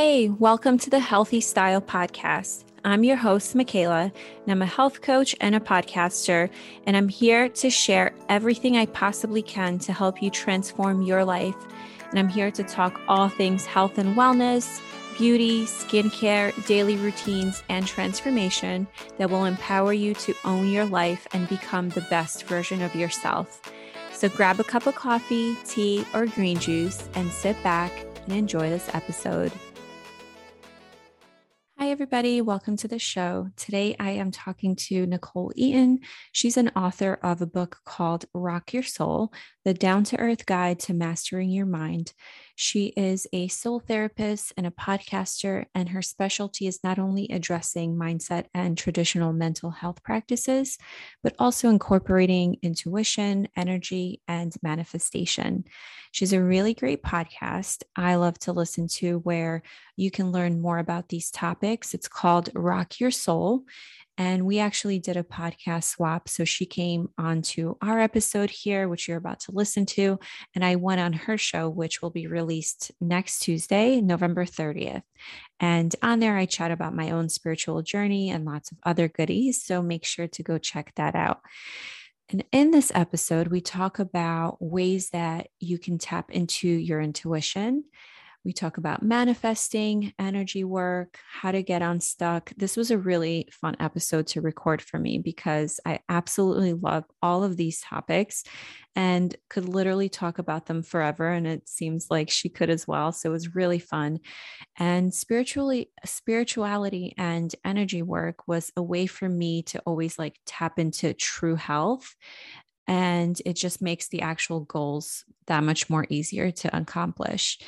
Hey, welcome to the Healthy Style Podcast. I'm your host, Michaela, and I'm a health coach and a podcaster, and I'm here to share everything I possibly can to help you transform your life. And I'm here to talk all things health and wellness, beauty, skincare, daily routines, and transformation that will empower you to own your life and become the best version of yourself. So grab a cup of coffee, tea, or green juice and sit back and enjoy this episode. Hi, everybody. Welcome to the show. Today I am talking to Nicole Eaton. She's an author of a book called Rock Your Soul The Down to Earth Guide to Mastering Your Mind. She is a soul therapist and a podcaster, and her specialty is not only addressing mindset and traditional mental health practices, but also incorporating intuition, energy, and manifestation. She's a really great podcast I love to listen to where you can learn more about these topics. It's called Rock Your Soul. And we actually did a podcast swap. So she came onto our episode here, which you're about to listen to. And I went on her show, which will be released next Tuesday, November 30th. And on there, I chat about my own spiritual journey and lots of other goodies. So make sure to go check that out. And in this episode, we talk about ways that you can tap into your intuition we talk about manifesting, energy work, how to get unstuck. This was a really fun episode to record for me because I absolutely love all of these topics and could literally talk about them forever. And it seems like she could as well. So it was really fun. And spiritually, spirituality and energy work was a way for me to always like tap into true health and it just makes the actual goals that much more easier to accomplish.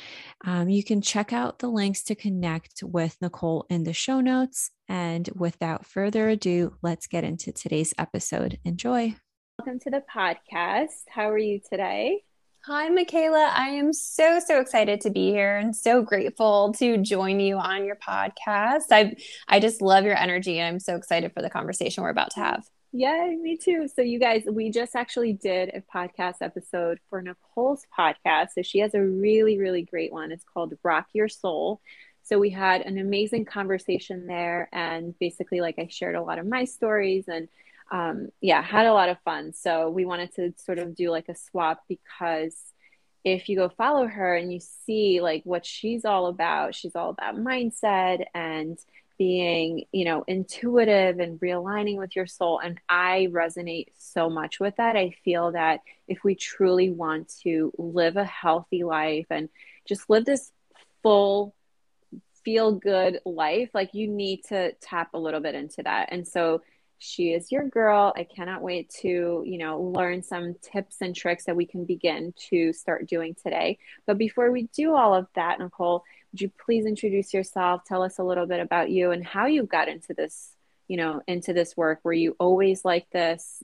Um, you can check out the links to connect with Nicole in the show notes. And without further ado, let's get into today's episode. Enjoy. Welcome to the podcast. How are you today? Hi, Michaela. I am so, so excited to be here and so grateful to join you on your podcast. I, I just love your energy and I'm so excited for the conversation we're about to have. Yeah, me too. So, you guys, we just actually did a podcast episode for Nicole's podcast. So, she has a really, really great one. It's called Rock Your Soul. So, we had an amazing conversation there. And basically, like, I shared a lot of my stories and, um, yeah, had a lot of fun. So, we wanted to sort of do like a swap because if you go follow her and you see like what she's all about, she's all about mindset and being, you know, intuitive and realigning with your soul. And I resonate so much with that. I feel that if we truly want to live a healthy life and just live this full, feel good life, like you need to tap a little bit into that. And so she is your girl. I cannot wait to, you know, learn some tips and tricks that we can begin to start doing today. But before we do all of that, Nicole, would you please introduce yourself? Tell us a little bit about you and how you got into this, you know, into this work. Were you always like this?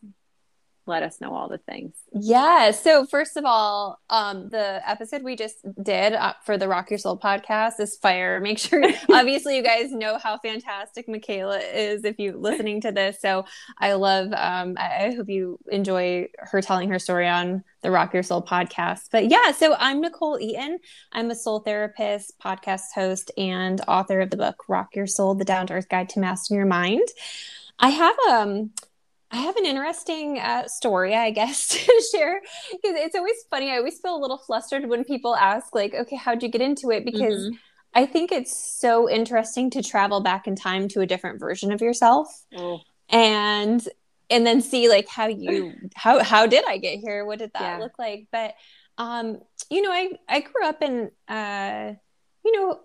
Let us know all the things. Yeah. So first of all, um, the episode we just did uh, for the Rock Your Soul podcast is fire. Make sure, obviously, you guys know how fantastic Michaela is if you're listening to this. So I love. Um, I, I hope you enjoy her telling her story on the Rock Your Soul podcast. But yeah, so I'm Nicole Eaton. I'm a soul therapist, podcast host, and author of the book Rock Your Soul: The Down to Earth Guide to Mastering Your Mind. I have um I have an interesting uh, story, I guess, to share because it's always funny. I always feel a little flustered when people ask, like, okay, how'd you get into it? Because mm-hmm. I think it's so interesting to travel back in time to a different version of yourself. Oh. And and then see like how you how how did I get here? What did that yeah. look like? But um, you know, I I grew up in uh, you know,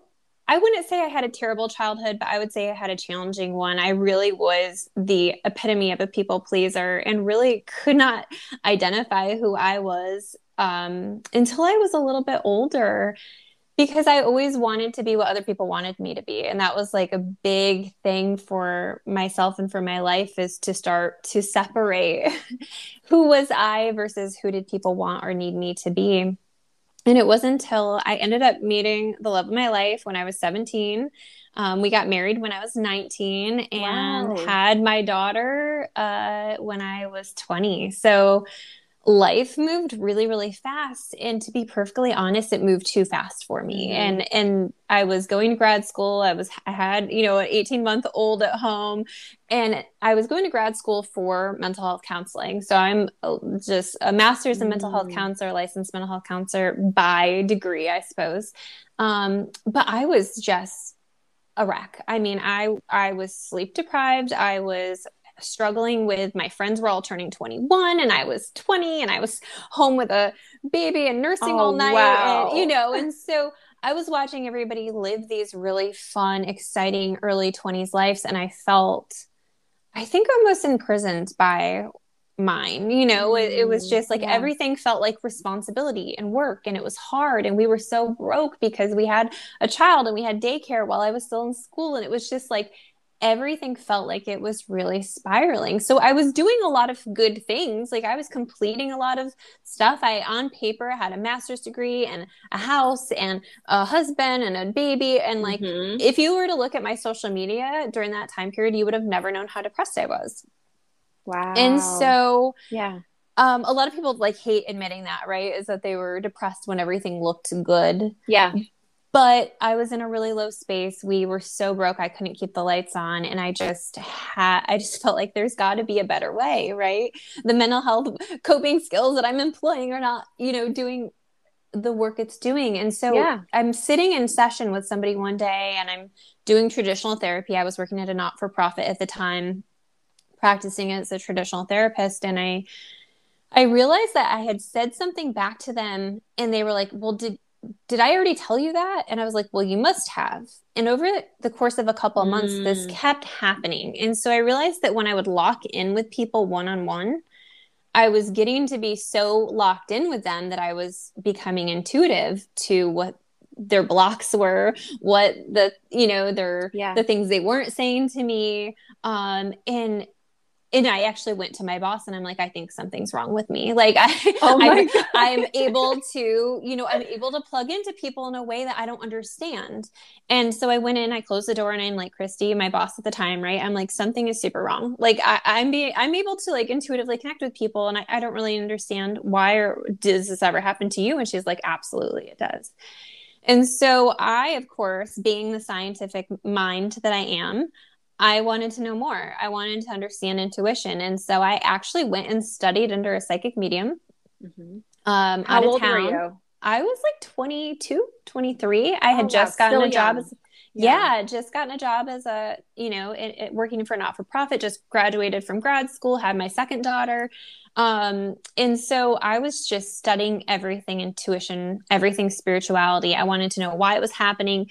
I wouldn't say I had a terrible childhood, but I would say I had a challenging one. I really was the epitome of a people pleaser and really could not identify who I was um, until I was a little bit older because I always wanted to be what other people wanted me to be. And that was like a big thing for myself and for my life is to start to separate who was I versus who did people want or need me to be and it wasn't until I ended up meeting the love of my life when I was 17. Um, we got married when I was 19 and wow. had my daughter uh, when I was 20. So life moved really really fast. And to be perfectly honest it moved too fast for me. Mm-hmm. and and i was going to grad school. I was i had you know an 18 month old at home. And i was going to grad school for mental health counseling. So i'm just a master's in mm-hmm. mental health mm. counselor licensed mental health counselor by degree i suppose. Um, but i was just a wreck. I mean i i was sleep deprived. I was struggling with my friends were all turning 21 and I was 20 and I was home with a baby and nursing oh, all night wow. and you know and so I was watching everybody live these really fun exciting early 20s lives and I felt I think almost imprisoned by mine you know it, it was mm, just like yeah. everything felt like responsibility and work and it was hard and we were so broke because we had a child and we had daycare while i was still in school and it was just like everything felt like it was really spiraling. So I was doing a lot of good things. Like I was completing a lot of stuff. I, on paper, had a master's degree and a house and a husband and a baby. And like, mm-hmm. if you were to look at my social media during that time period, you would have never known how depressed I was. Wow. And so, yeah. Um, a lot of people like hate admitting that, right? Is that they were depressed when everything looked good. Yeah but I was in a really low space. We were so broke I couldn't keep the lights on and I just had I just felt like there's got to be a better way, right? The mental health coping skills that I'm employing are not, you know, doing the work it's doing. And so yeah. I'm sitting in session with somebody one day and I'm doing traditional therapy. I was working at a not-for-profit at the time practicing as a traditional therapist and I I realized that I had said something back to them and they were like, "Well, did did I already tell you that? And I was like, well, you must have. And over the course of a couple of months, mm. this kept happening. And so I realized that when I would lock in with people one on one, I was getting to be so locked in with them that I was becoming intuitive to what their blocks were, what the, you know, their, yeah. the things they weren't saying to me. Um, and and I actually went to my boss and I'm like, I think something's wrong with me. Like I, oh I'm, I'm, able to, you know, I'm able to plug into people in a way that I don't understand. And so I went in, I closed the door and I'm like, Christy, my boss at the time, right? I'm like, something is super wrong. Like I, am being, I'm able to like intuitively connect with people and I, I don't really understand why or does this ever happen to you? And she's like, absolutely it does. And so I, of course, being the scientific mind that I am, I wanted to know more. I wanted to understand intuition. And so I actually went and studied under a psychic medium. Mm-hmm. Um, How old town. were you? I was like 22, 23. I had oh, just wow. gotten Still a job as, yeah. yeah. just gotten a job as a, you know, it, it, working for a not for profit, just graduated from grad school, had my second daughter. Um, and so I was just studying everything intuition, everything spirituality. I wanted to know why it was happening,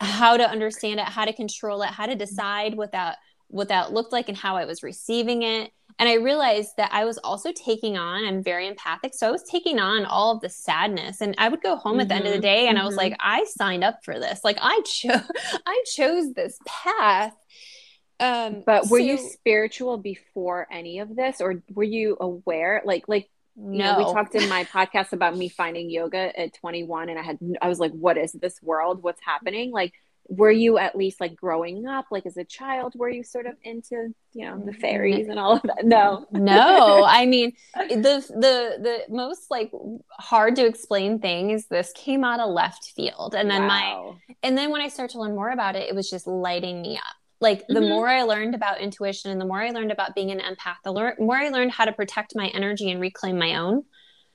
how to understand it, how to control it, how to decide what that what that looked like and how I was receiving it. And I realized that I was also taking on, I'm very empathic. So I was taking on all of the sadness. And I would go home mm-hmm. at the end of the mm-hmm. day and mm-hmm. I was mm-hmm. like, I signed up for this. Like I chose I chose this path. Um but were so- you spiritual before any of this or were you aware? Like like no. Know, we talked in my podcast about me finding yoga at 21 and I had I was like what is this world? What's happening? Like were you at least like growing up like as a child were you sort of into you know the mm-hmm. fairies and all of that no no i mean the the the most like hard to explain thing is this came out of left field and then wow. my and then when i started to learn more about it it was just lighting me up like the mm-hmm. more I learned about intuition and the more I learned about being an empath, the le- more I learned how to protect my energy and reclaim my own.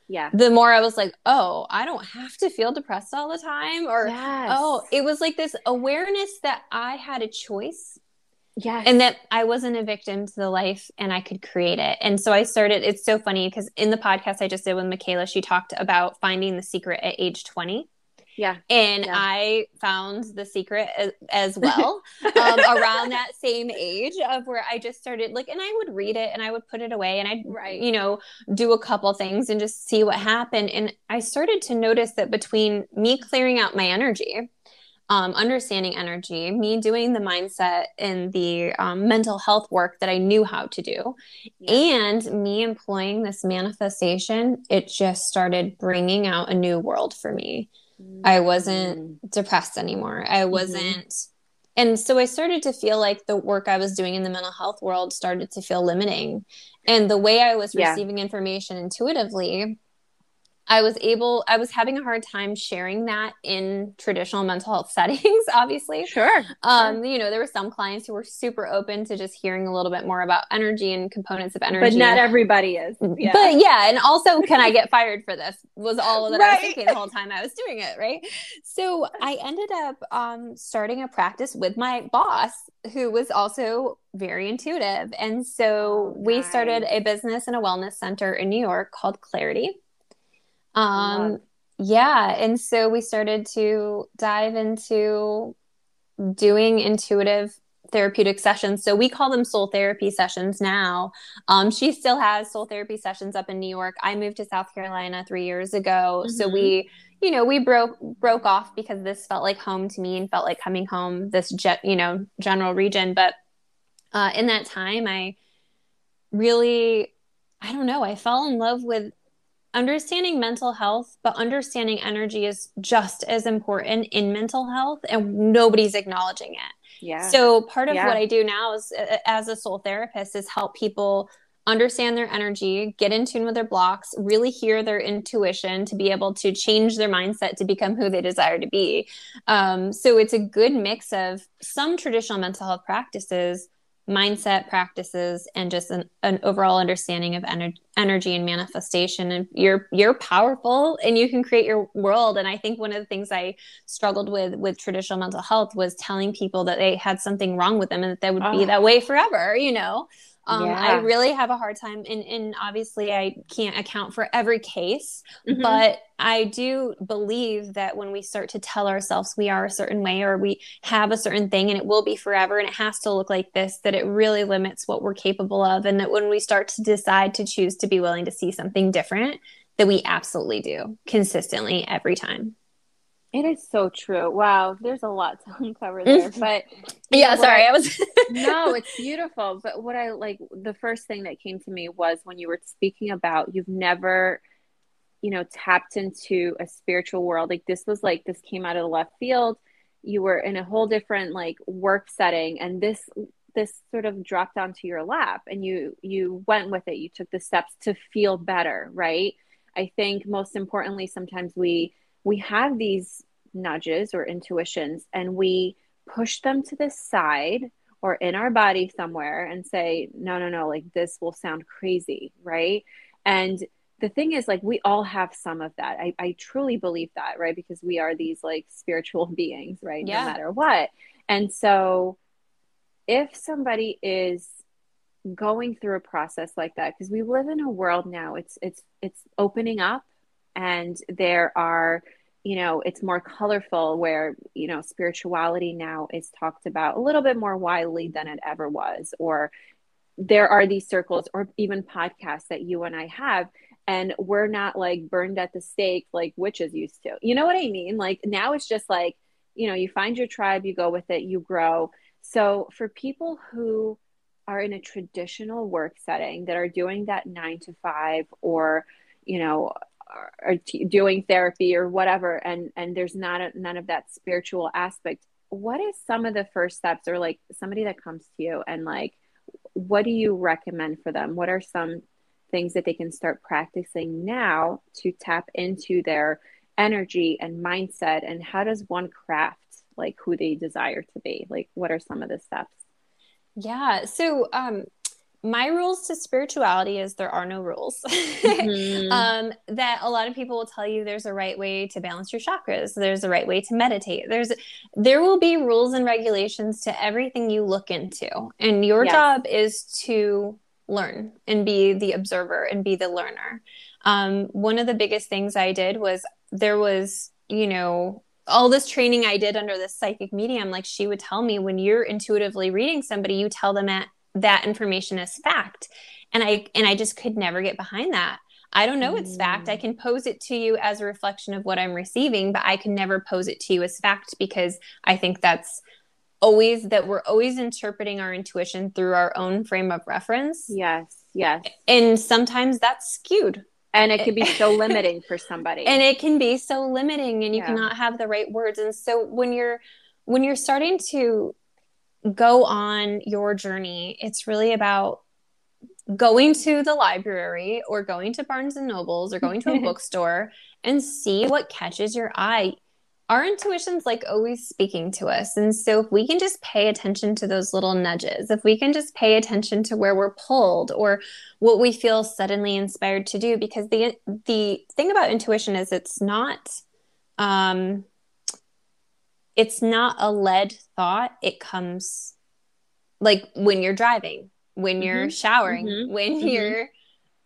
Yeah. The more I was like, oh, I don't have to feel depressed all the time. Or, yes. oh, it was like this awareness that I had a choice. Yes. And that I wasn't a victim to the life and I could create it. And so I started, it's so funny because in the podcast I just did with Michaela, she talked about finding the secret at age 20. Yeah. And yeah. I found the secret as, as well um, around that same age of where I just started like, and I would read it and I would put it away and I'd, right. you know, do a couple things and just see what happened. And I started to notice that between me clearing out my energy, um, understanding energy, me doing the mindset and the um, mental health work that I knew how to do, yeah. and me employing this manifestation, it just started bringing out a new world for me. I wasn't mm. depressed anymore. I mm-hmm. wasn't mm-hmm. and so I started to feel like the work I was doing in the mental health world started to feel limiting. And the way I was Yeah. receiving information intuitively, I was able, I was having a hard time sharing that in traditional mental health settings, obviously. Sure. Um, you know, there were some clients who were super open to just hearing a little bit more about energy and components of energy. But not everybody is. Yeah. But yeah, and also, can I get fired for this? Was all that I was thinking the whole time I was doing it, right? So I ended up um, starting a practice with my boss, who was also very intuitive, and so Oh, we started a business and a wellness center in New York called Clarity. Um, yeah, and so we started to dive into doing intuitive therapeutic sessions. So we call them soul therapy sessions now. Um, she still has soul therapy sessions up in New York. I moved to South Carolina three years ago. So Mhm. we, you know, we broke broke off because this felt like home to me and felt like coming home, this jet, you know, general region. But uh, in that time, I really, I don't know, I fell in love with understanding mental health, but understanding energy is just as important in mental health, and nobody's acknowledging it. yeah. So part of Yeah. what I do now is as a soul therapist is help people understand their energy, get in tune with their blocks, really hear their intuition to be able to change their mindset to become who they desire to be. Um, so it's a good mix of some traditional mental health practices, mindset practices, and just an, an overall understanding of ener- energy and manifestation. And you're you're powerful, and you can create your world. And I think one of the things I struggled with with traditional mental health was telling people that they had something wrong with them and that they would be Oh. that way forever. You know. Um, I really have a hard time, and, and obviously I can't account for every case, Mhm. but I do believe that when we start to tell ourselves we are a certain way or we have a certain thing and it will be forever and it has to look like this, that it really limits what we're capable of. And that when we start to decide to choose to be willing to see something different, that we absolutely do consistently every time. It is so true. Wow, there's a lot to uncover there. Mm-hmm. But Yeah, sorry, I- I was. no, it's beautiful. But what I like, the first thing that came to me was when you were speaking about you've never, you know, tapped into a spiritual world. Like this was like this came out of the left field. You were in a whole different like work setting, and this this sort of dropped onto your lap, and you you went with it. You took the steps to feel better, right? I think most importantly, sometimes we we have these nudges or intuitions, and we push them to the side or in our body somewhere and say, no, no, no, like this will sound crazy, right? And the thing is, like, we all have some of that. I, I truly believe that, right? Because we are these like spiritual beings, right? Yeah. No matter what. And so if somebody is going through a process like that, because we live in a world now, it's it's it's opening up and there are you know it's more colorful where you know spirituality now is talked about a little bit more widely than it ever was or there are these circles or even podcasts that you and I have and we're not like burned at the stake like witches used to. You know what I mean? Like now it's just like, you know, you find your tribe, you go with it, you grow. So for people who are in a traditional work setting that are doing that 9 to 5 or, you know, are, t- doing therapy or whatever and and there's not a, none of that spiritual aspect, what is some of the first steps or like somebody that comes to you and like what do you recommend for them? What are some things that they can start practicing now to tap into their energy and mindset? And how does one craft like who they desire to be? Like, what are some of the steps? Yeah. So, um, my rules to spirituality is there are no rules. Mhm. um, that a lot of people will tell you there's a right way to balance your chakras. There's a right way to meditate. There's there will be rules and regulations to everything you look into, and your Yes. job is to learn and be the observer and be the learner. Um, one of the biggest things I did was there was you know all this training I did under this psychic medium, like she would tell me when you're intuitively reading somebody, you tell them at, that information as fact. And I and I just could never get behind that. I don't know it's fact. I mm. can pose it to you as a reflection of what I'm receiving, but I can never pose it to you as fact because I think that's always that we're always interpreting our intuition through our own frame of reference. yes, yes. And sometimes that's skewed. And it can be so limiting for somebody. and it can be so limiting and you Yeah. cannot have the right words and so when you're when you're starting to go on your journey, it's really about going to the library or going to Barnes and Nobles or going to a bookstore and see what catches your eye. Our intuition's like always speaking to us. And so if we can just pay attention to those little nudges, if we can just pay attention to where we're pulled or what we feel suddenly inspired to do because the the thing about intuition is it's not um it's not a led thought. It comes like when you're driving, when you're mm-hmm. showering, mm-hmm. when mm-hmm. you're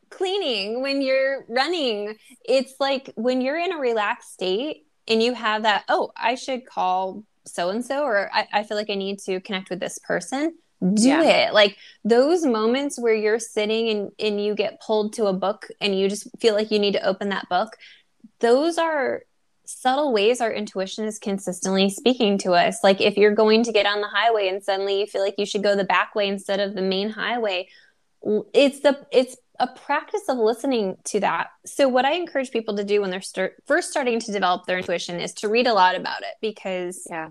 cleaning, when you're running. It's like when you're in a relaxed state and you have that, oh, I should call so and so, or I, I, feel like I need to connect with this person. Do yeah. it. Like those moments where you're sitting and, and you get pulled to a book and you just feel like you need to open that book. Those are subtle ways our intuition is consistently speaking to us. Like if you're going to get on the highway and suddenly you feel like you should go the back way instead of the main highway, it's the it's a practice of listening to that. So what I encourage people to do when they're start, first starting to develop their intuition is to read a lot about it because yeah.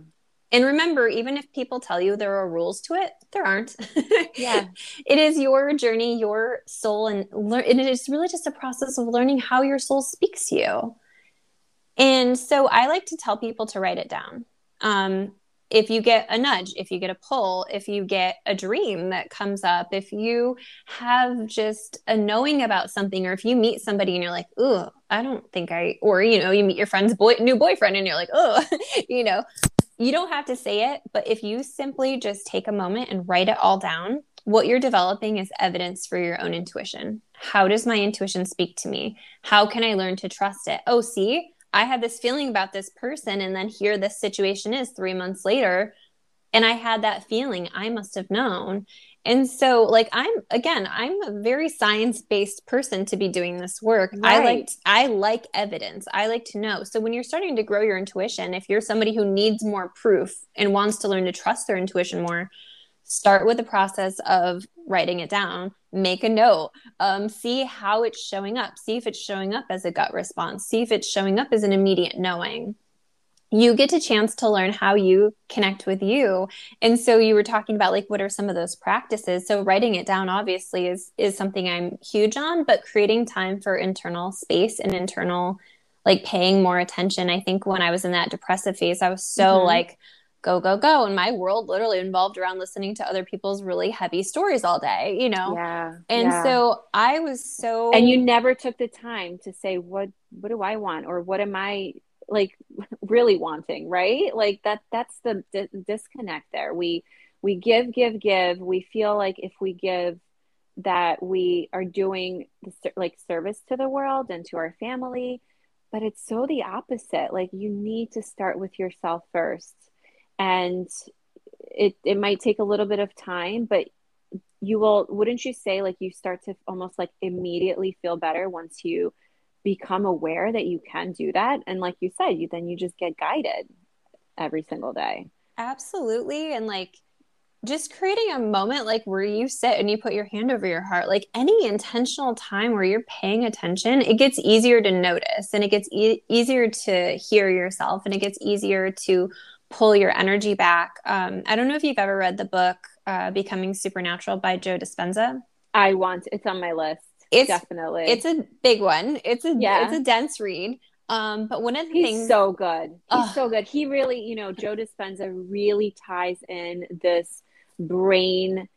And remember, even if people tell you there are rules to it, there aren't. yeah. It is your journey, your soul, and, learn, and it is really just a process of learning how your soul speaks to you. And so I like to tell people to write it down. Um, if you get a nudge, if you get a pull, if you get a dream that comes up, if you have just a knowing about something, or if you meet somebody and you're like, oh, I don't think I, or, you know, you meet your friend's boy, new boyfriend and you're like, oh, you know, you don't have to say it, but if you simply just take a moment and write it all down, what you're developing is evidence for your own intuition. How does my intuition speak to me? How can I learn to trust it? Oh, see, I had this feeling about this person, and then here this situation is three months later. And I had that feeling. I must have known. And so, like, I'm again, I'm a very science based person to be doing this work. Right. I like, I like evidence. I like to know. So, when you're starting to grow your intuition, if you're somebody who needs more proof and wants to learn to trust their intuition more, start with the process of writing it down make a note um, see how it's showing up see if it's showing up as a gut response see if it's showing up as an immediate knowing. You get a chance to learn how you connect with you. And so you were talking about like what are some of those practices? So writing it down obviously is is something i'm huge on but creating time for internal space and internal like paying more attention. I think when i was in that depressive phase i was so mm-hmm. like go go go. And my world literally involved around listening to other people's really heavy stories all day you know? Yeah and yeah. so i was so and you never took the time to say what what do i want? or what am i like really wanting? right? Like that that's the d- disconnect there. We we give give give. We feel like if we give that we are doing the, like service to the world and to our family. But it's so the opposite. Like you need to start with yourself first and it it might take a little bit of time but you will wouldn't you say like you start to almost like immediately feel better once you become aware that you can do that? And like you said you then you just get guided every single day. Absolutely. And like just creating a moment like where you sit and you put your hand over your heart like any intentional time where you're paying attention it gets easier to notice and it gets e- easier to hear yourself and it gets easier to pull your energy back. Um, I don't know if you've ever read the book uh, Becoming Supernatural by Joe Dispenza. I want it's on my list. It's definitely it's a big one. It's a yeah. it's a dense read. Um, but one of the He's things so good. He's uh, so good. He really, you know, Joe Dispenza really ties in this brain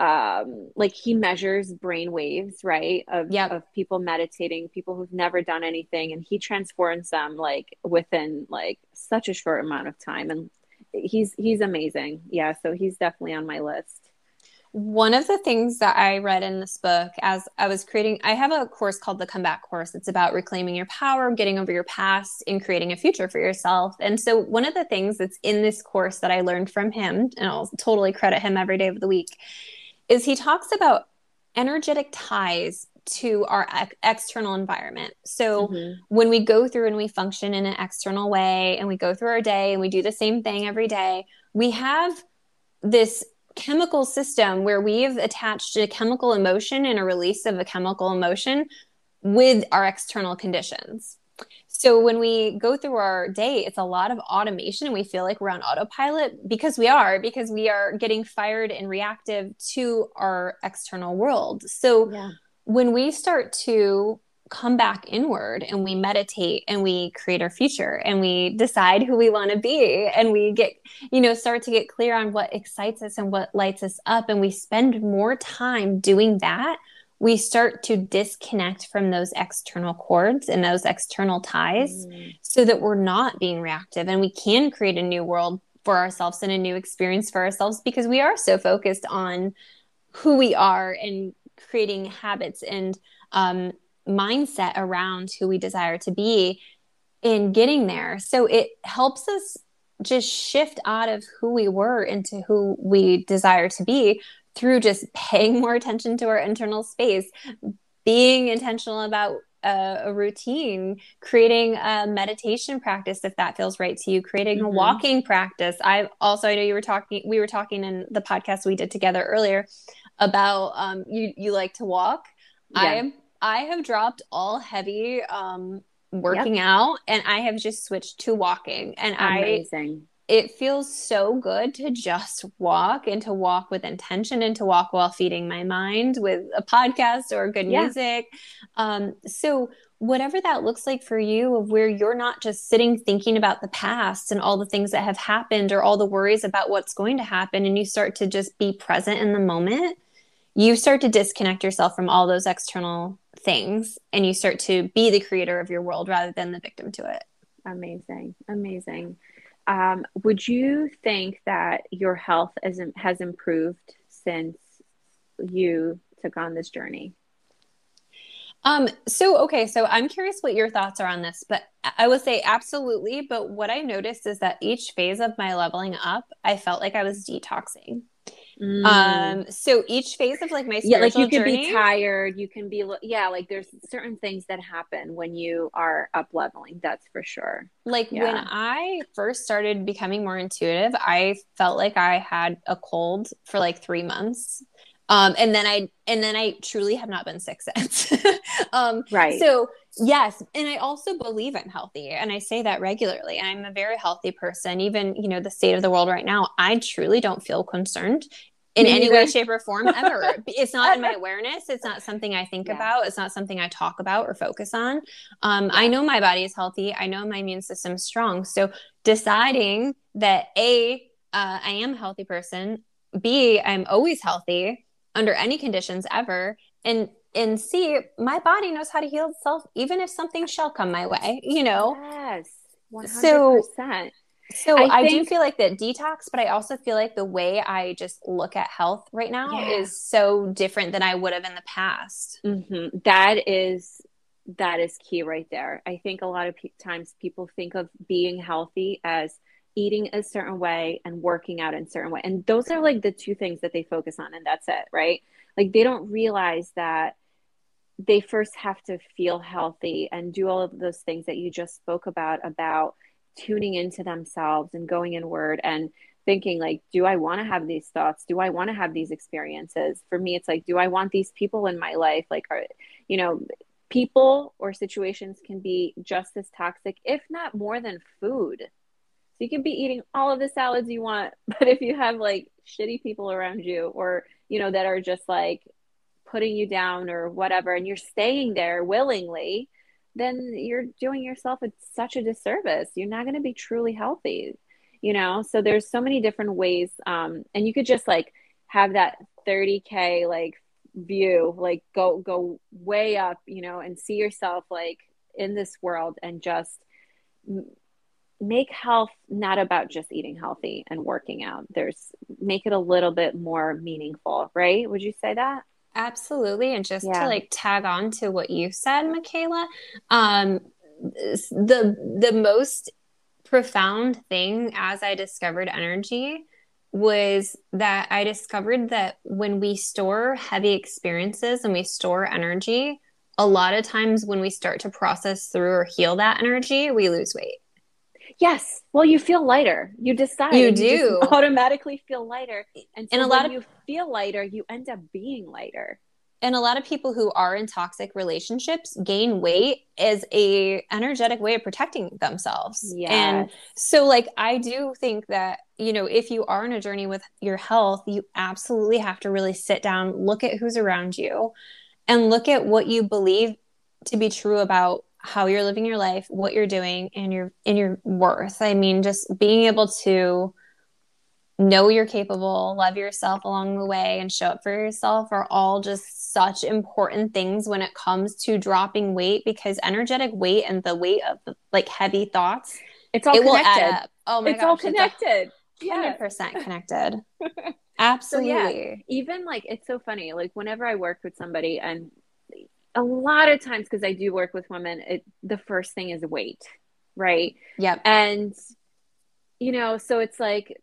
um like he measures brain waves right of yep. of people meditating people who've never done anything and he transforms them like within like such a short amount of time and he's he's amazing yeah so he's definitely on my list one of the things that I read in this book as I was creating, I have a course called the Comeback Course. It's about reclaiming your power, getting over your past, and creating a future for yourself. And so, one of the things that's in this course that I learned from him, and I'll totally credit him every day of the week, is he talks about energetic ties to our ex- external environment. So mm-hmm. when we go through and we function in an external way and we go through our day and we do the same thing every day, we have this chemical system where we've attached a chemical emotion and a release of a chemical emotion with our external conditions. So when we go through our day, it's a lot of automation and we feel like we're on autopilot because we are, because we are getting fired and reactive to our external world. So yeah. when we start to come back inward and we meditate and we create our future and we decide who we want to be and we get you know start to get clear on what excites us and what lights us up and we spend more time doing that we start to disconnect from those external cords and those external ties mm. so that we're not being reactive and we can create a new world for ourselves and a new experience for ourselves because we are so focused on who we are and creating habits and um, mindset around who we desire to be in getting there. So it helps us just shift out of who we were into who we desire to be through just paying more attention to our internal space, being intentional about a, a, routine, creating a meditation practice if that feels right to you, creating mm-hmm. a walking practice. I also I know you were talking we were talking in the podcast we did together earlier about um you you like to walk. Yeah. I I have dropped all heavy um, working yep. out and I have just switched to walking. And Amazing. I it feels so good to just walk and to walk with intention and to walk while feeding my mind with a podcast or good yeah. music. Um, so whatever that looks like for you of where you're not just sitting thinking about the past and all the things that have happened or all the worries about what's going to happen and you start to just be present in the moment you start to disconnect yourself from all those external things and you start to be the creator of your world rather than the victim to it. Amazing. Amazing. Um, would you think that your health has, improved since you took on this journey? Um, so okay, so I'm curious what your thoughts are on this, but I would say absolutely. But what I noticed is that each phase of my leveling up, I felt like I was detoxing. Mm. Um, so each phase of like my yeah, like you can journey, be tired, you can be yeah, like there's certain things that happen when you are up leveling. That's for sure. Like yeah. when I first started becoming more intuitive, I felt like I had a cold for like three months. Um, and then I and then I truly have not been sick since. um, right. So yes, and I also believe I'm healthy, and I say that regularly. I'm a very healthy person. Even you know the state of the world right now, I truly don't feel concerned in Me any either. way, shape, or form ever. it's not in my awareness. It's not something I think yeah. about. It's not something I talk about or focus on. Um, yeah. I know my body is healthy. I know my immune system is strong. So deciding that A, uh, I am a healthy person, B, I'm always healthy under any conditions ever, and and C, my body knows how to heal itself, even if something shall come my way. You know. Yes. 100%. So so I, I do feel like that detox, but I also feel like the way I just look at health right now yeah. is so different than I would have in the past. Mm-hmm. That is that is key right there. I think a lot of pe- times people think of being healthy as eating a certain way and working out in a certain way, and those are like the two things that they focus on, and that's it, right? Like they don't realize that they first have to feel healthy and do all of those things that you just spoke about about tuning into themselves and going inward and thinking like do i want to have these thoughts? Do i want to have these experiences? For me it's like do i want these people in my life? Like are you know people or situations can be just as toxic if not more than food. So you can be eating all of the salads you want but if you have like shitty people around you or you know that are just like putting you down or whatever and you're staying there willingly then you're doing yourself such a disservice. You're not going to be truly healthy, you know? So there's so many different ways. Um, and you could just like have that 30K like view, like go, go way up, you know, and see yourself like in this world and just make health not about just eating healthy and working out. There's make it a little bit more meaningful, right? Would you say that? Absolutely. And just yeah. to like tag on to what you said, Michaela, um, the the most profound thing as I discovered energy was that I discovered that when we store heavy experiences and we store energy, a lot of times when we start to process through or heal that energy, we lose weight. Yes. Well, you feel lighter. You decide. You do you automatically feel lighter, and, so and a lot of you feel lighter, you end up being lighter. and a lot of people who are in toxic relationships gain weight as a energetic way of protecting themselves Yes. and so like i do think that you know if you are on a journey with your health you absolutely have to really sit down look at who's around you and look at what you believe to be true about how you're living your life what you're doing and your and your worth i mean just being able to know you're capable, love yourself along the way, and show up for yourself are all just such important things when it comes to dropping weight because energetic weight and the weight of like heavy thoughts, it's all it connected. Oh my god. it's gosh, all connected. Hundred percent connected. Absolutely. even like it's so funny like whenever i work with somebody and a lot of times because i do work with women it the first thing is weight right Yep. and you know so it's like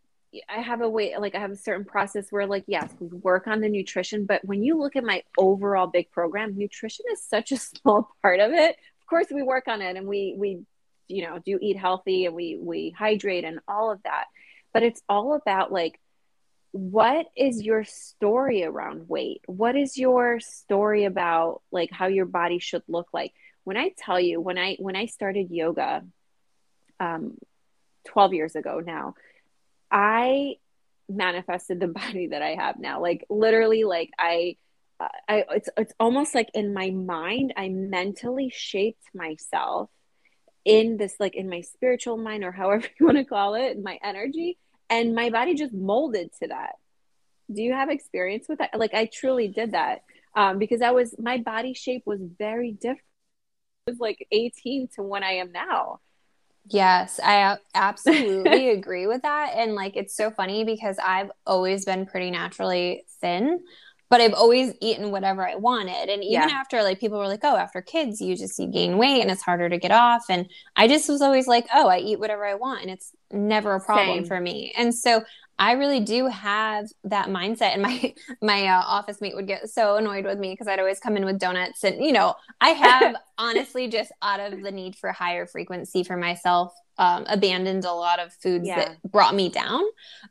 i have a way like i have a certain process where like yes we work on the nutrition but when you look at my overall big program nutrition is such a small part of it of course we work on it and we we you know do eat healthy and we we hydrate and all of that but it's all about like what is your story around weight? What is your story about like how your body should look like? When i tell you when i when i started yoga um 12 years ago now i manifested the body that i have now. Like literally like i i it's it's almost like in my mind i mentally shaped myself in this like in my spiritual mind or however you want to call it my energy and my body just molded to that. Do you have experience with that? Like i truly did that um, because i was my body shape was very different. It was like 18 to when i am now. Yes, i absolutely agree with that. And like, it's so funny because I've always been pretty naturally thin, but I've always eaten whatever I wanted. And even Yeah. after, like, people were like, oh, after kids, you just you gain weight and it's harder to get off. And I just was always like, oh, I eat whatever I want. And it's never a problem Same. for me. And so I really do have that mindset. And my, my uh, office mate would get so annoyed with me because I'd always come in with donuts. And, you know, I have honestly just out of the need for higher frequency for myself um, abandoned a lot of foods Yeah. that brought me down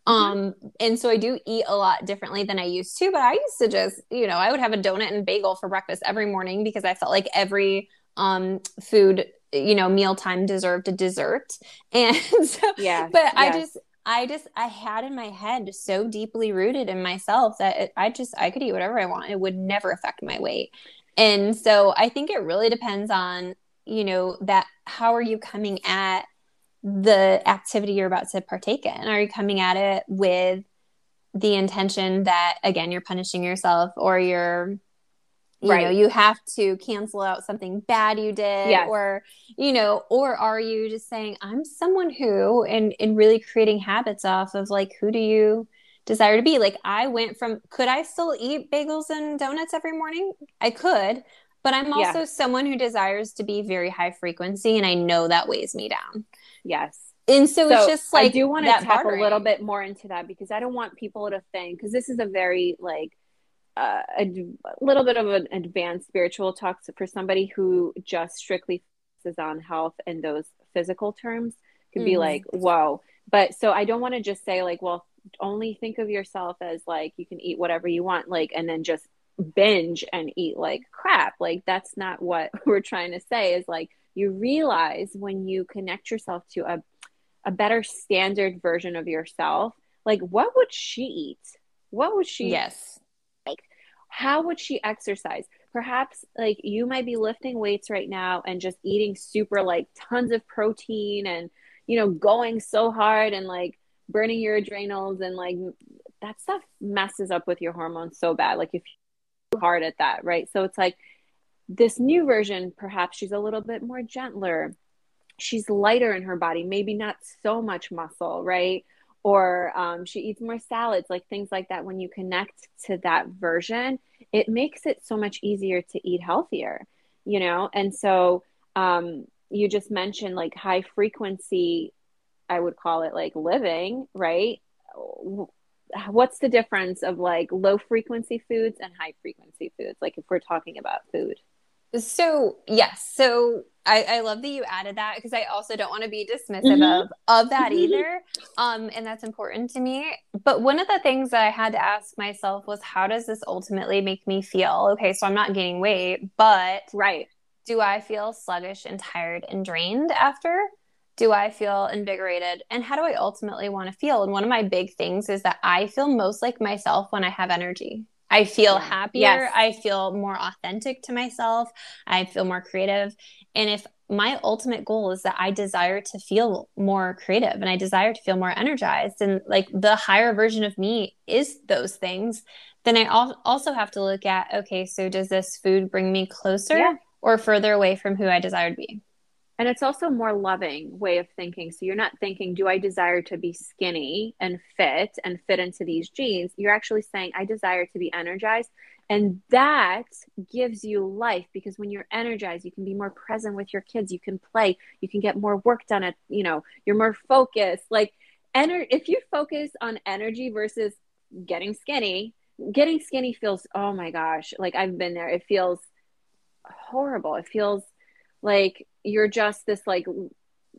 um, and so i do eat a lot differently than i used to but i used to just you know i would have a donut and bagel for breakfast every morning because i felt like every um, food you know mealtime deserved a dessert and so yeah but I just I just I had in my head so deeply rooted in myself that it, I just I could eat whatever I want. It would never affect my weight. And so I think it really depends on, you know, that how are you coming at the activity you're about to partake in? Are you coming at it with the intention that again you're punishing yourself or you're you know Right. you have to cancel out something bad you did Yes. or you know or are you just saying i'm someone who and and really creating habits off of like who do you desire to be like i went from could i still eat bagels and donuts every morning i could but i'm also someone who desires to be very high frequency and i know that weighs me down yes and so, it's just like I do want to tap bartering. a little bit more into that because I don't want people to think because this is a very like uh, a little bit of an advanced spiritual talk for somebody who just strictly focuses on health and those physical terms could be Mhm. like whoa. But so I don't want to just say like well only think of yourself as like you can eat whatever you want like and then just binge and eat like crap. Like that's not what we're trying to say is like you realize when you connect yourself to a a better standard version of yourself like what would she eat? What would she yes how would she exercise? Perhaps like you might be lifting weights right now and just eating super like tons of protein and you know going so hard and like burning your adrenals and like that stuff messes up with your hormones so bad like if you're hard at that right? So it's like this new version perhaps she's a little bit more gentler. She's lighter in her body maybe not so much muscle right or um, she eats more salads like things like that when you connect to that version it makes it so much easier to eat healthier you know? And so um, you just mentioned like high frequency i would call it like living right? What's the difference of like low frequency foods and high frequency foods like if we're talking about food? So, yes. So, I, I love that you added that because I also don't want to be dismissive mm-hmm. of of that mm-hmm. either. Um, and that's important to me. But one of the things that I had to ask myself was, how does this ultimately make me feel? Okay, so I'm not gaining weight, but right, do I feel sluggish and tired and drained after? Do I feel invigorated? And how do I ultimately want to feel? And one of my big things is that I feel most like myself when I have energy. I feel happier. Yes. I feel more authentic to myself. I feel more creative. And if my ultimate goal is that I desire to feel more creative and I desire to feel more energized, and like the higher version of me is those things, then I also have to look at okay, so does this food bring me closer yeah. or further away from who I desire to be? And it's also more loving way of thinking. So you're not thinking, do I desire to be skinny and fit and fit into these jeans? You're actually saying, I desire to be energized. And that gives you life because when you're energized, you can be more present with your kids. You can play, you can get more work done at, you know, you're more focused. Like, ener- if you focus on energy versus getting skinny, getting skinny feels, oh my gosh, like I've been there. It feels horrible. It feels like you're just this like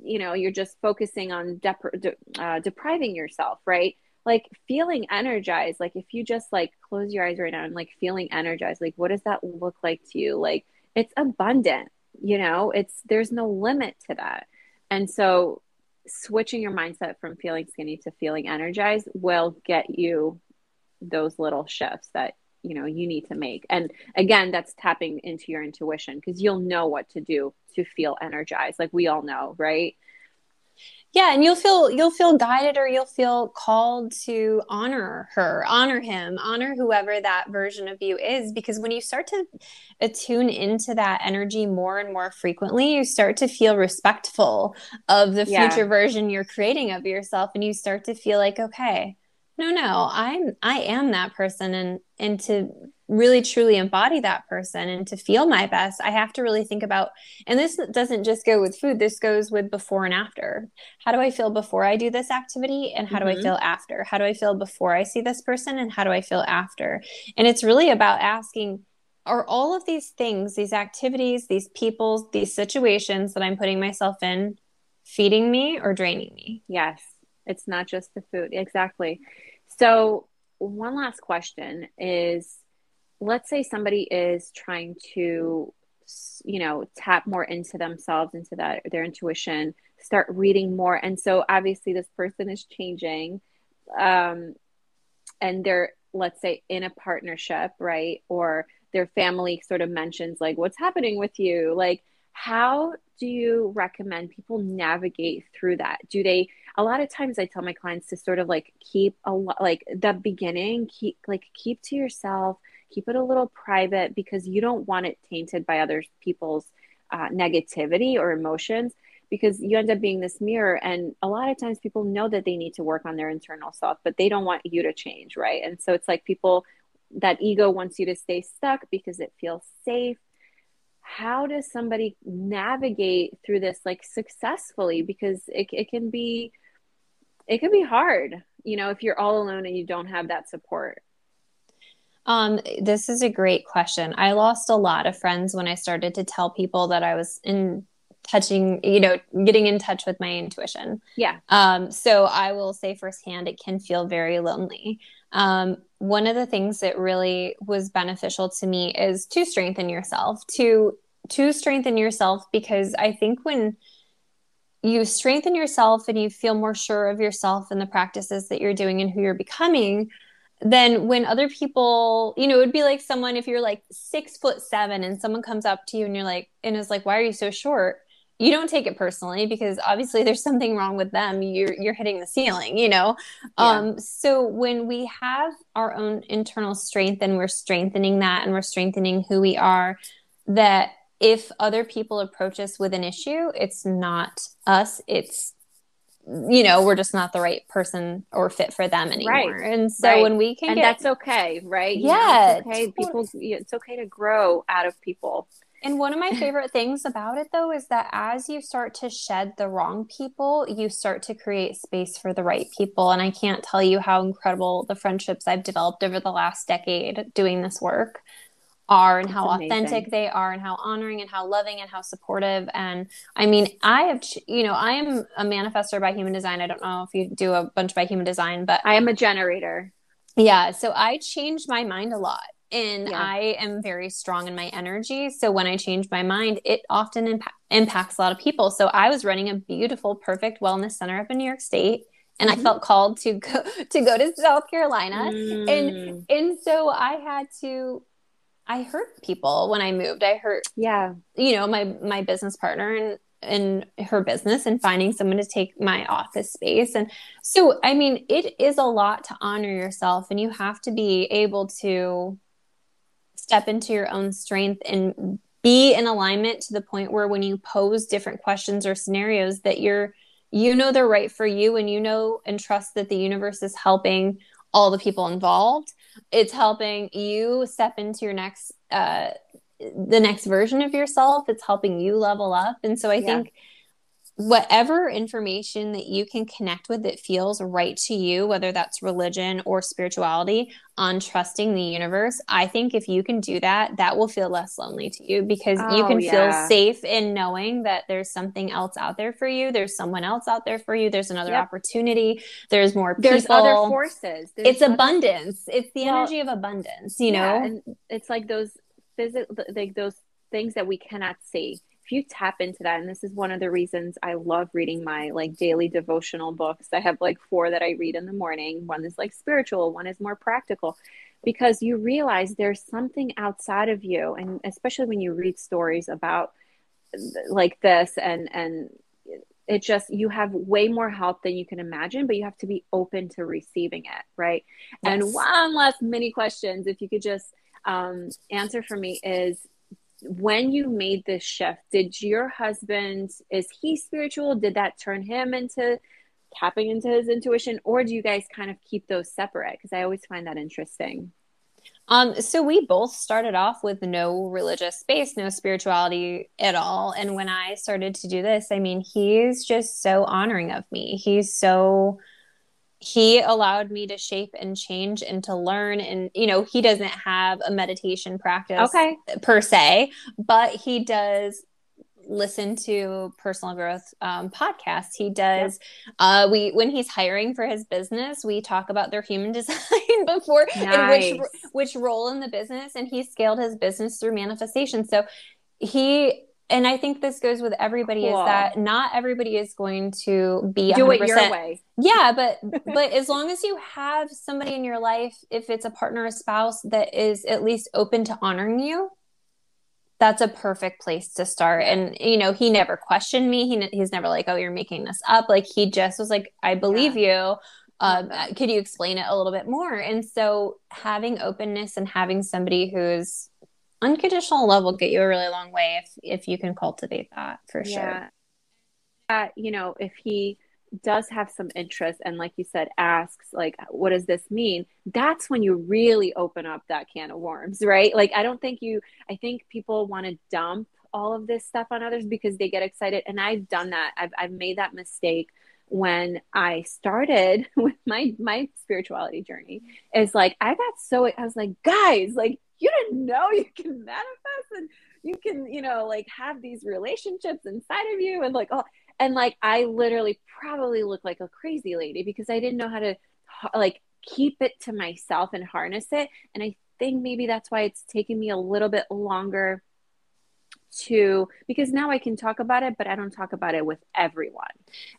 you know you're just focusing on de- uh, depriving yourself right? Like feeling energized like if you just like close your eyes right now and like feeling energized like what does that look like to you? Like it's abundant you know? It's there's no limit to that. And so switching your mindset from feeling skinny to feeling energized will get you those little shifts that you know you need to make and again that's tapping into your intuition because you'll know what to do to feel energized like we all know right yeah and you'll feel you'll feel guided or you'll feel called to honor her honor him honor whoever that version of you is because when you start to attune into that energy more and more frequently you start to feel respectful of the future yeah. version you're creating of yourself and you start to feel like okay no no i'm i am that person and and to really truly embody that person and to feel my best i have to really think about and this doesn't just go with food this goes with before and after how do i feel before i do this activity and how mm-hmm. do i mm-hmm. feel after how do i feel before i see this person and how do i feel after and it's really about asking are all of these things these activities these people these situations that i'm putting myself in feeding me or draining me yes it's not just the food exactly so, one last question is let's say somebody is trying to you know tap more into themselves into that their intuition start reading more and so obviously this person is changing um and they're let's say in a partnership right or their family sort of mentions like what's happening with you? Like how do you recommend people navigate through that? Do they a lot of times I tell my clients to sort of like keep a lot like the beginning, keep like keep to yourself, keep it a little private because you don't want it tainted by other people's uh, negativity or emotions because you end up being this mirror and a lot of times people know that they need to work on their internal self but they don't want you to change right? And so it's like people that ego wants you to stay stuck because it feels safe how does somebody navigate through this like successfully because it, it can be it can be hard, you know, if you're all alone and you don't have that support. Um, this is a great question. I lost a lot of friends when I started to tell people that I was in touching, you know, getting in touch with my intuition. Yeah. Um, so I will say firsthand, it can feel very lonely. Um, one of the things that really was beneficial to me is to strengthen yourself, to to strengthen yourself because I think when you strengthen yourself and you feel more sure of yourself and the practices that you're doing and who you're becoming then when other people you know it would be like someone if you're like six foot seven and someone comes up to you and you're like and is like why are you so short you don't take it personally because obviously there's something wrong with them you're you're hitting the ceiling you know yeah. um so when we have our own internal strength and we're strengthening that and we're strengthening who we are that if other people approach us with an issue, it's not us, it's you know, we're just not the right person or fit for them anymore. Right. And so right. when we can And get, that's okay, right? Yeah. it's okay. People it's okay to grow out of people. And one of my favorite things about it though is that as you start to shed the wrong people, you start to create space for the right people. And I can't tell you how incredible the friendships I've developed over the last decade doing this work are and how authentic they are and how honoring and how loving and how supportive. And i mean i have you know i am a manifester by human design. I don't know if you do a bunch by human design but i am a generator. Yeah so i changed my mind a lot and yeah. i am very strong in my energy so when i change my mind it often impa- impacts a lot of people so i was running a beautiful perfect wellness center up in new york state and mm-hmm. I felt called to go to go to South Carolina. Mm. And and so I had to I hurt people when I moved. I hurt, yeah, you know, my my business partner and in her business and finding someone to take my office space. And so, I mean, it is a lot to honor yourself, and you have to be able to step into your own strength and be in alignment to the point where when you pose different questions or scenarios that you're you know they're right for you and you know and trust that the universe is helping all the people involved. It's helping you step into your next uh the next version of yourself. It's helping you level up. And so i yeah. think whatever information that you can connect with that feels right to you, whether that's religion or spirituality, on trusting the universe, I think if you can do that, that will feel less lonely to you because oh, you can yeah. feel safe in knowing that there's something else out there for you. There's someone else out there for you. There's another yep. opportunity. There's more people. There's other forces. There's it's other... abundance. It's the well, energy of abundance, you yeah, know? And it's like those physical, like those things that we cannot see if you tap into that and this is one of the reasons i love reading my like daily devotional books i have like four that i read in the morning. One is like spiritual one is more practical. Because you realize there's something outside of you and especially when you read stories about like this and and it just you have way more help than you can imagine but you have to be open to receiving it right? Yes. and one last mini questions if you could just um, answer for me is when you made this shift, did your husband, is he spiritual? Did that turn him into tapping into his intuition? Or do you guys kind of keep those separate? Because I always find that interesting. Um, so we both started off with no religious space, no spirituality at all. And when I started to do this, I mean, he's just so honoring of me. He's so he allowed me to shape and change and to learn and you know he doesn't have a meditation practice okay per se but he does listen to personal growth um, podcasts he does yep. uh, we when he's hiring for his business we talk about their human design before nice. and which which role in the business and he scaled his business through manifestation so he and I think this goes with everybody cool. is that not everybody is going to be do 100%. it your way. Yeah, but but as long as you have somebody in your life, if it's a partner, a spouse that is at least open to honoring you, that's a perfect place to start. And you know, he never questioned me. He he's never like, "Oh, you're making this up." Like he just was like, "I believe yeah. you." Um, could you explain it a little bit more? And so having openness and having somebody who's unconditional love will get you a really long way if if you can cultivate that for yeah. sure. Uh, you know, if he does have some interest and like you said asks like what does this mean? That's when you really open up that can of worms right? Like i don't think you i think people want to dump all of this stuff on others because they get excited. And i've done that. I've, I've made that mistake when i started with my my spirituality journey. Is like i got so i was like guys like you didn't know you can manifest and you can you know like have these relationships inside of you and like oh and like i literally probably look like a crazy lady because i didn't know how to like keep it to myself and harness it. And i think maybe that's why it's taken me a little bit longer to because now I can talk about it, but I don't talk about it with everyone.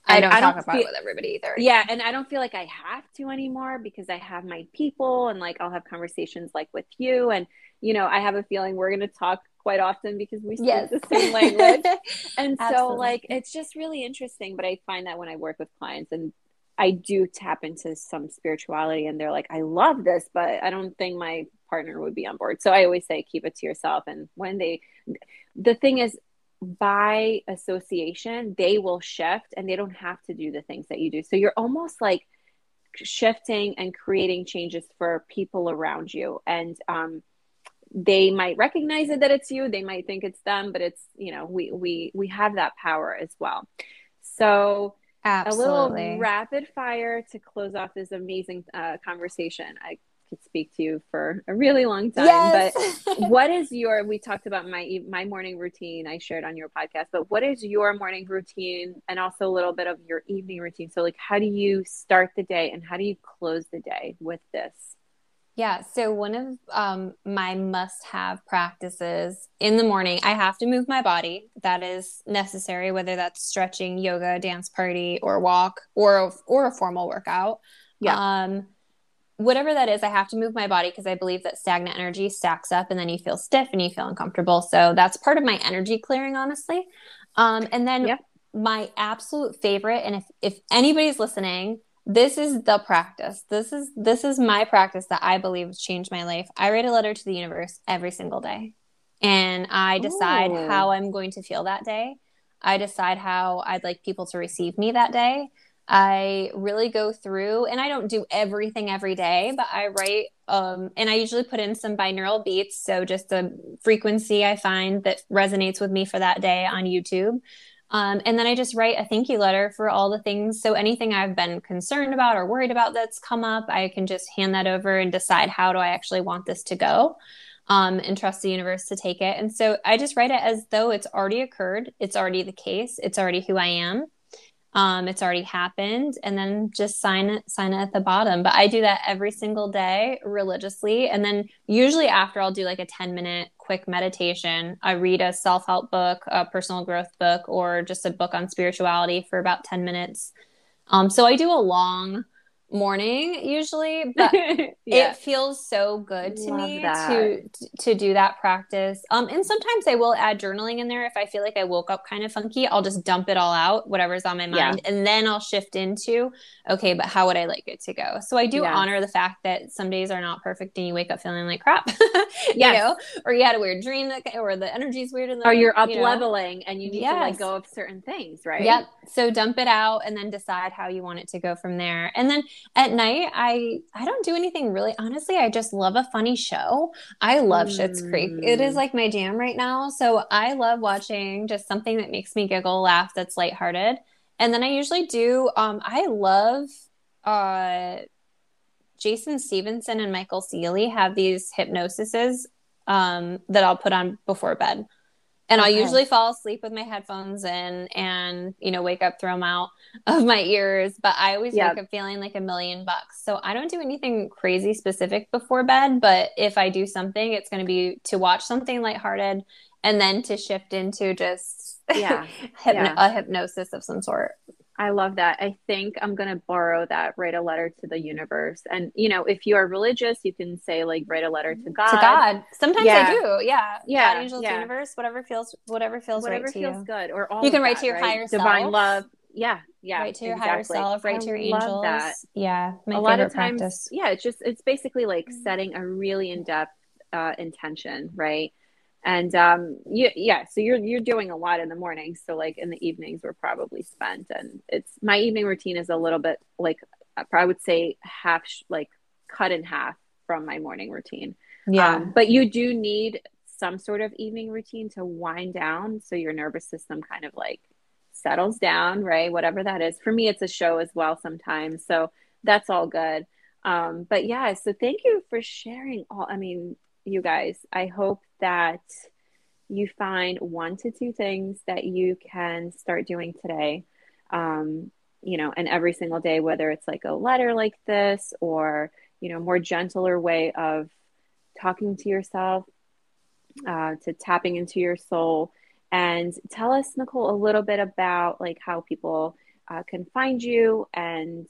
I don't, I don't talk about feel, it with everybody either. Yeah, and I don't feel like I have to anymore because I have my people and like I'll have conversations like with you and you know, I have a feeling we're going to talk quite often because we speak yes. the same language. and so like it's just really interesting, but I find that when I work with clients and I do tap into some spirituality and they're like, I love this, but I don't think my partner would be on board. So I always say keep it to yourself and when they the thing is by association they will shift and they don't have to do the things that you do. So you're almost like shifting and creating changes for people around you. And um, they might recognize it that it's you. They might think it's them but it's you know we we we have that power as well. So Absolutely. a little rapid fire to close off this amazing uh, conversation. I could speak to you for a really long time. Yes. But what is your? We talked about my my morning routine. I shared on your podcast. But what is your morning routine, and also a little bit of your evening routine? So, like, how do you start the day, and how do you close the day with this? Yeah. So one of um, my must-have practices in the morning, I have to move my body. That is necessary, whether that's stretching, yoga, dance party, or walk, or or a formal workout. Yeah. Um, whatever that is, I have to move my body because I believe that stagnant energy stacks up, and then you feel stiff and you feel uncomfortable. So that's part of my energy clearing, honestly. Um, and then yeah. my absolute favorite, and if if anybody's listening this is the practice this is this is my practice that i believe has changed my life i write a letter to the universe every single day and i decide Ooh. how i'm going to feel that day i decide how i'd like people to receive me that day i really go through and i don't do everything every day but i write um, and i usually put in some binaural beats so just a frequency i find that resonates with me for that day on youtube um, and then I just write a thank you letter for all the things. So anything I've been concerned about or worried about that's come up, I can just hand that over and decide how do I actually want this to go. Um, and trust the universe to take it. And so I just write it as though it's already occurred. It's already the case. It's already who I am. Um, it's already happened. And then just sign it, sign it at the bottom. But I do that every single day religiously. And then usually after I'll do like a 10 minute quick meditation. I read a self help book, a personal growth book, or just a book on spirituality for about 10 minutes. Um, so I do a long morning usually but yeah. it feels so good to Love me that. to to do that practice um and sometimes i will add journaling in there if i feel like i woke up kind of funky i'll just dump it all out whatever's on my mind yeah. and then i'll shift into okay but how would i like it to go so i do yes. honor the fact that some days are not perfect and you wake up feeling like crap yes. you know or you had a weird dream that or the energy's weird in the or you're up you leveling and you need yes. to let go of certain things right yep so dump it out and then decide how you want it to go from there and then at night i i don't do anything really honestly i just love a funny show i love mm. Schitt's creek it is mm. like my jam right now so i love watching just something that makes me giggle laugh that's lighthearted and then i usually do um i love uh jason stephenson and michael sealey have these hypnosises um that i'll put on before bed and okay. I'll usually fall asleep with my headphones in and, you know, wake up, throw them out of my ears. But I always yep. wake up feeling like a million bucks. So I don't do anything crazy specific before bed. But if I do something, it's going to be to watch something lighthearted and then to shift into just yeah. hypno- yeah. a hypnosis of some sort. I love that. I think I'm going to borrow that, write a letter to the universe. And, you know, if you are religious, you can say, like, write a letter to God. To God. Sometimes yeah. I do. Yeah. Yeah. God, angels, yeah. universe, whatever feels, whatever feels whatever right feels good. Or all You can write that, to your right? higher self. Divine love. Yeah. Yeah. Write to your exactly. higher self, write I to your angels. That. Yeah. My a lot of times, practice. yeah, it's just, it's basically like setting a really in depth uh, intention, right? And um you, yeah so you're you're doing a lot in the morning. So like in the evenings we're probably spent. And it's my evening routine is a little bit like i would say half like cut in half from my morning routine. Yeah. Um, but you do need some sort of evening routine to wind down. So your nervous system kind of like settles down right? Whatever that is. For me it's a show as well sometimes. So that's all good. Um but yeah so thank you for sharing all i mean you guys. I hope that you find one to two things that you can start doing today. Um, you know, and every single day, whether it's like a letter like this or, you know, more gentler way of talking to yourself, uh, to tapping into your soul. And tell us, Nicole, a little bit about like how people uh, can find you and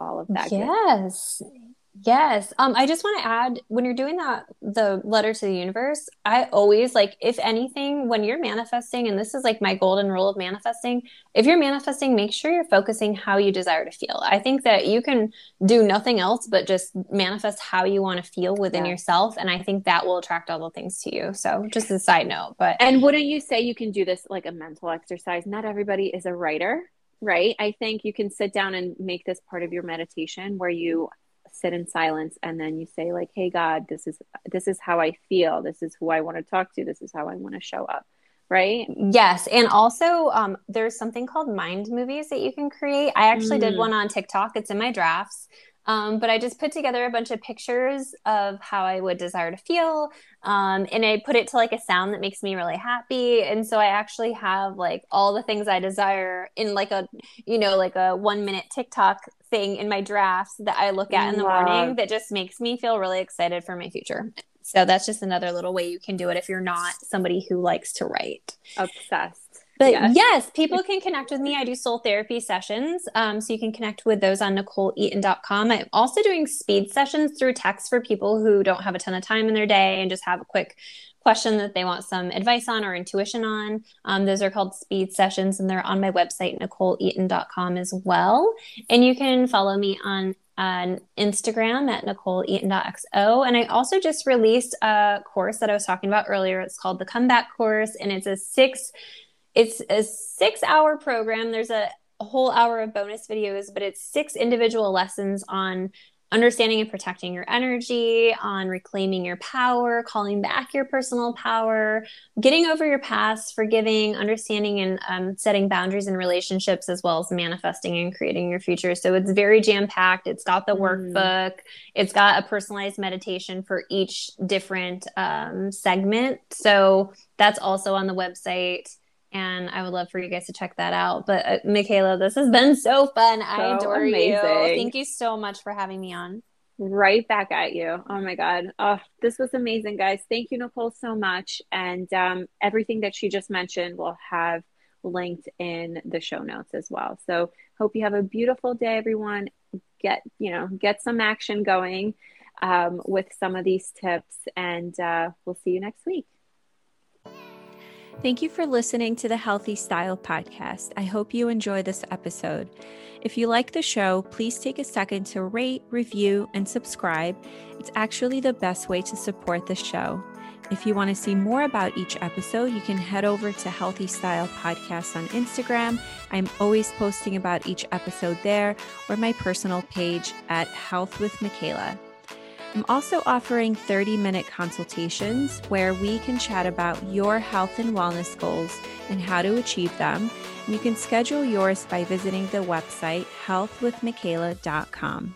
all of that. Yes. Good. Yes. Um, I just want to add when you're doing that, the letter to the universe, I always like, if anything, when you're manifesting, and this is like my golden rule of manifesting, if you're manifesting, make sure you're focusing how you desire to feel. I think that you can do nothing else but just manifest how you want to feel within yeah. yourself. And I think that will attract all the things to you. So just a side note, but. And wouldn't you say you can do this like a mental exercise? Not everybody is a writer right? I think you can sit down and make this part of your meditation where you sit in silence and then you say like hey god this is this is how i feel. This is who i want to talk to. This is how i want to show up. Right? Yes and also um, there's something called mind movies that you can create. I actually mm. did one on tiktok. It's in my drafts Um, but I just put together a bunch of pictures of how I would desire to feel. Um, and I put it to like a sound that makes me really happy. And so I actually have like all the things I desire in like a, you know, like a one minute TikTok thing in my drafts that I look at in the morning that just makes me feel really excited for my future. So that's just another little way you can do it if you're not somebody who likes to write. Obsessed. But yes. yes. people can connect with me. I do soul therapy sessions. Um, so you can connect with those on NicoleEaton.com. I'm also doing speed sessions through text for people who don't have a ton of time in their day and just have a quick question that they want some advice on or intuition on. Um, those are called speed sessions and they're on my website, NicoleEaton.com as well. And you can follow me on on Instagram at NicoleEaton.xo. And I also just released a course that I was talking about earlier. It's called the Comeback Course, and it's a six it's a six hour program. There's a, a whole hour of bonus videos, but it's six individual lessons on understanding and protecting your energy, on reclaiming your power, calling back your personal power, getting over your past, forgiving, understanding, and um, setting boundaries in relationships, as well as manifesting and creating your future. So it's very jam packed. It's got the mm. workbook, it's got a personalized meditation for each different um, segment. So that's also on the website and I would love for you guys to check that out. But uh, Michaela, this has been so fun. So I adore amazing. you. Thank you so much for having me on. Right back at you. Oh my God. Oh, this was amazing, guys. Thank you, Nicole, so much. And um, everything that she just mentioned will have linked in the show notes as well. So hope you have a beautiful day, everyone. Get, you know, get some action going um, with some of these tips, and uh, we'll see you next week. Thank you for listening to the Healthy Style podcast. I hope you enjoy this episode. If you like the show, please take a second to rate, review, and subscribe. It's actually the best way to support the show. If you want to see more about each episode, you can head over to Healthy Style Podcast on Instagram. I'm always posting about each episode there or my personal page at Health with Michaela. I'm also offering 30 minute consultations where we can chat about your health and wellness goals and how to achieve them. You can schedule yours by visiting the website healthwithmichaela.com.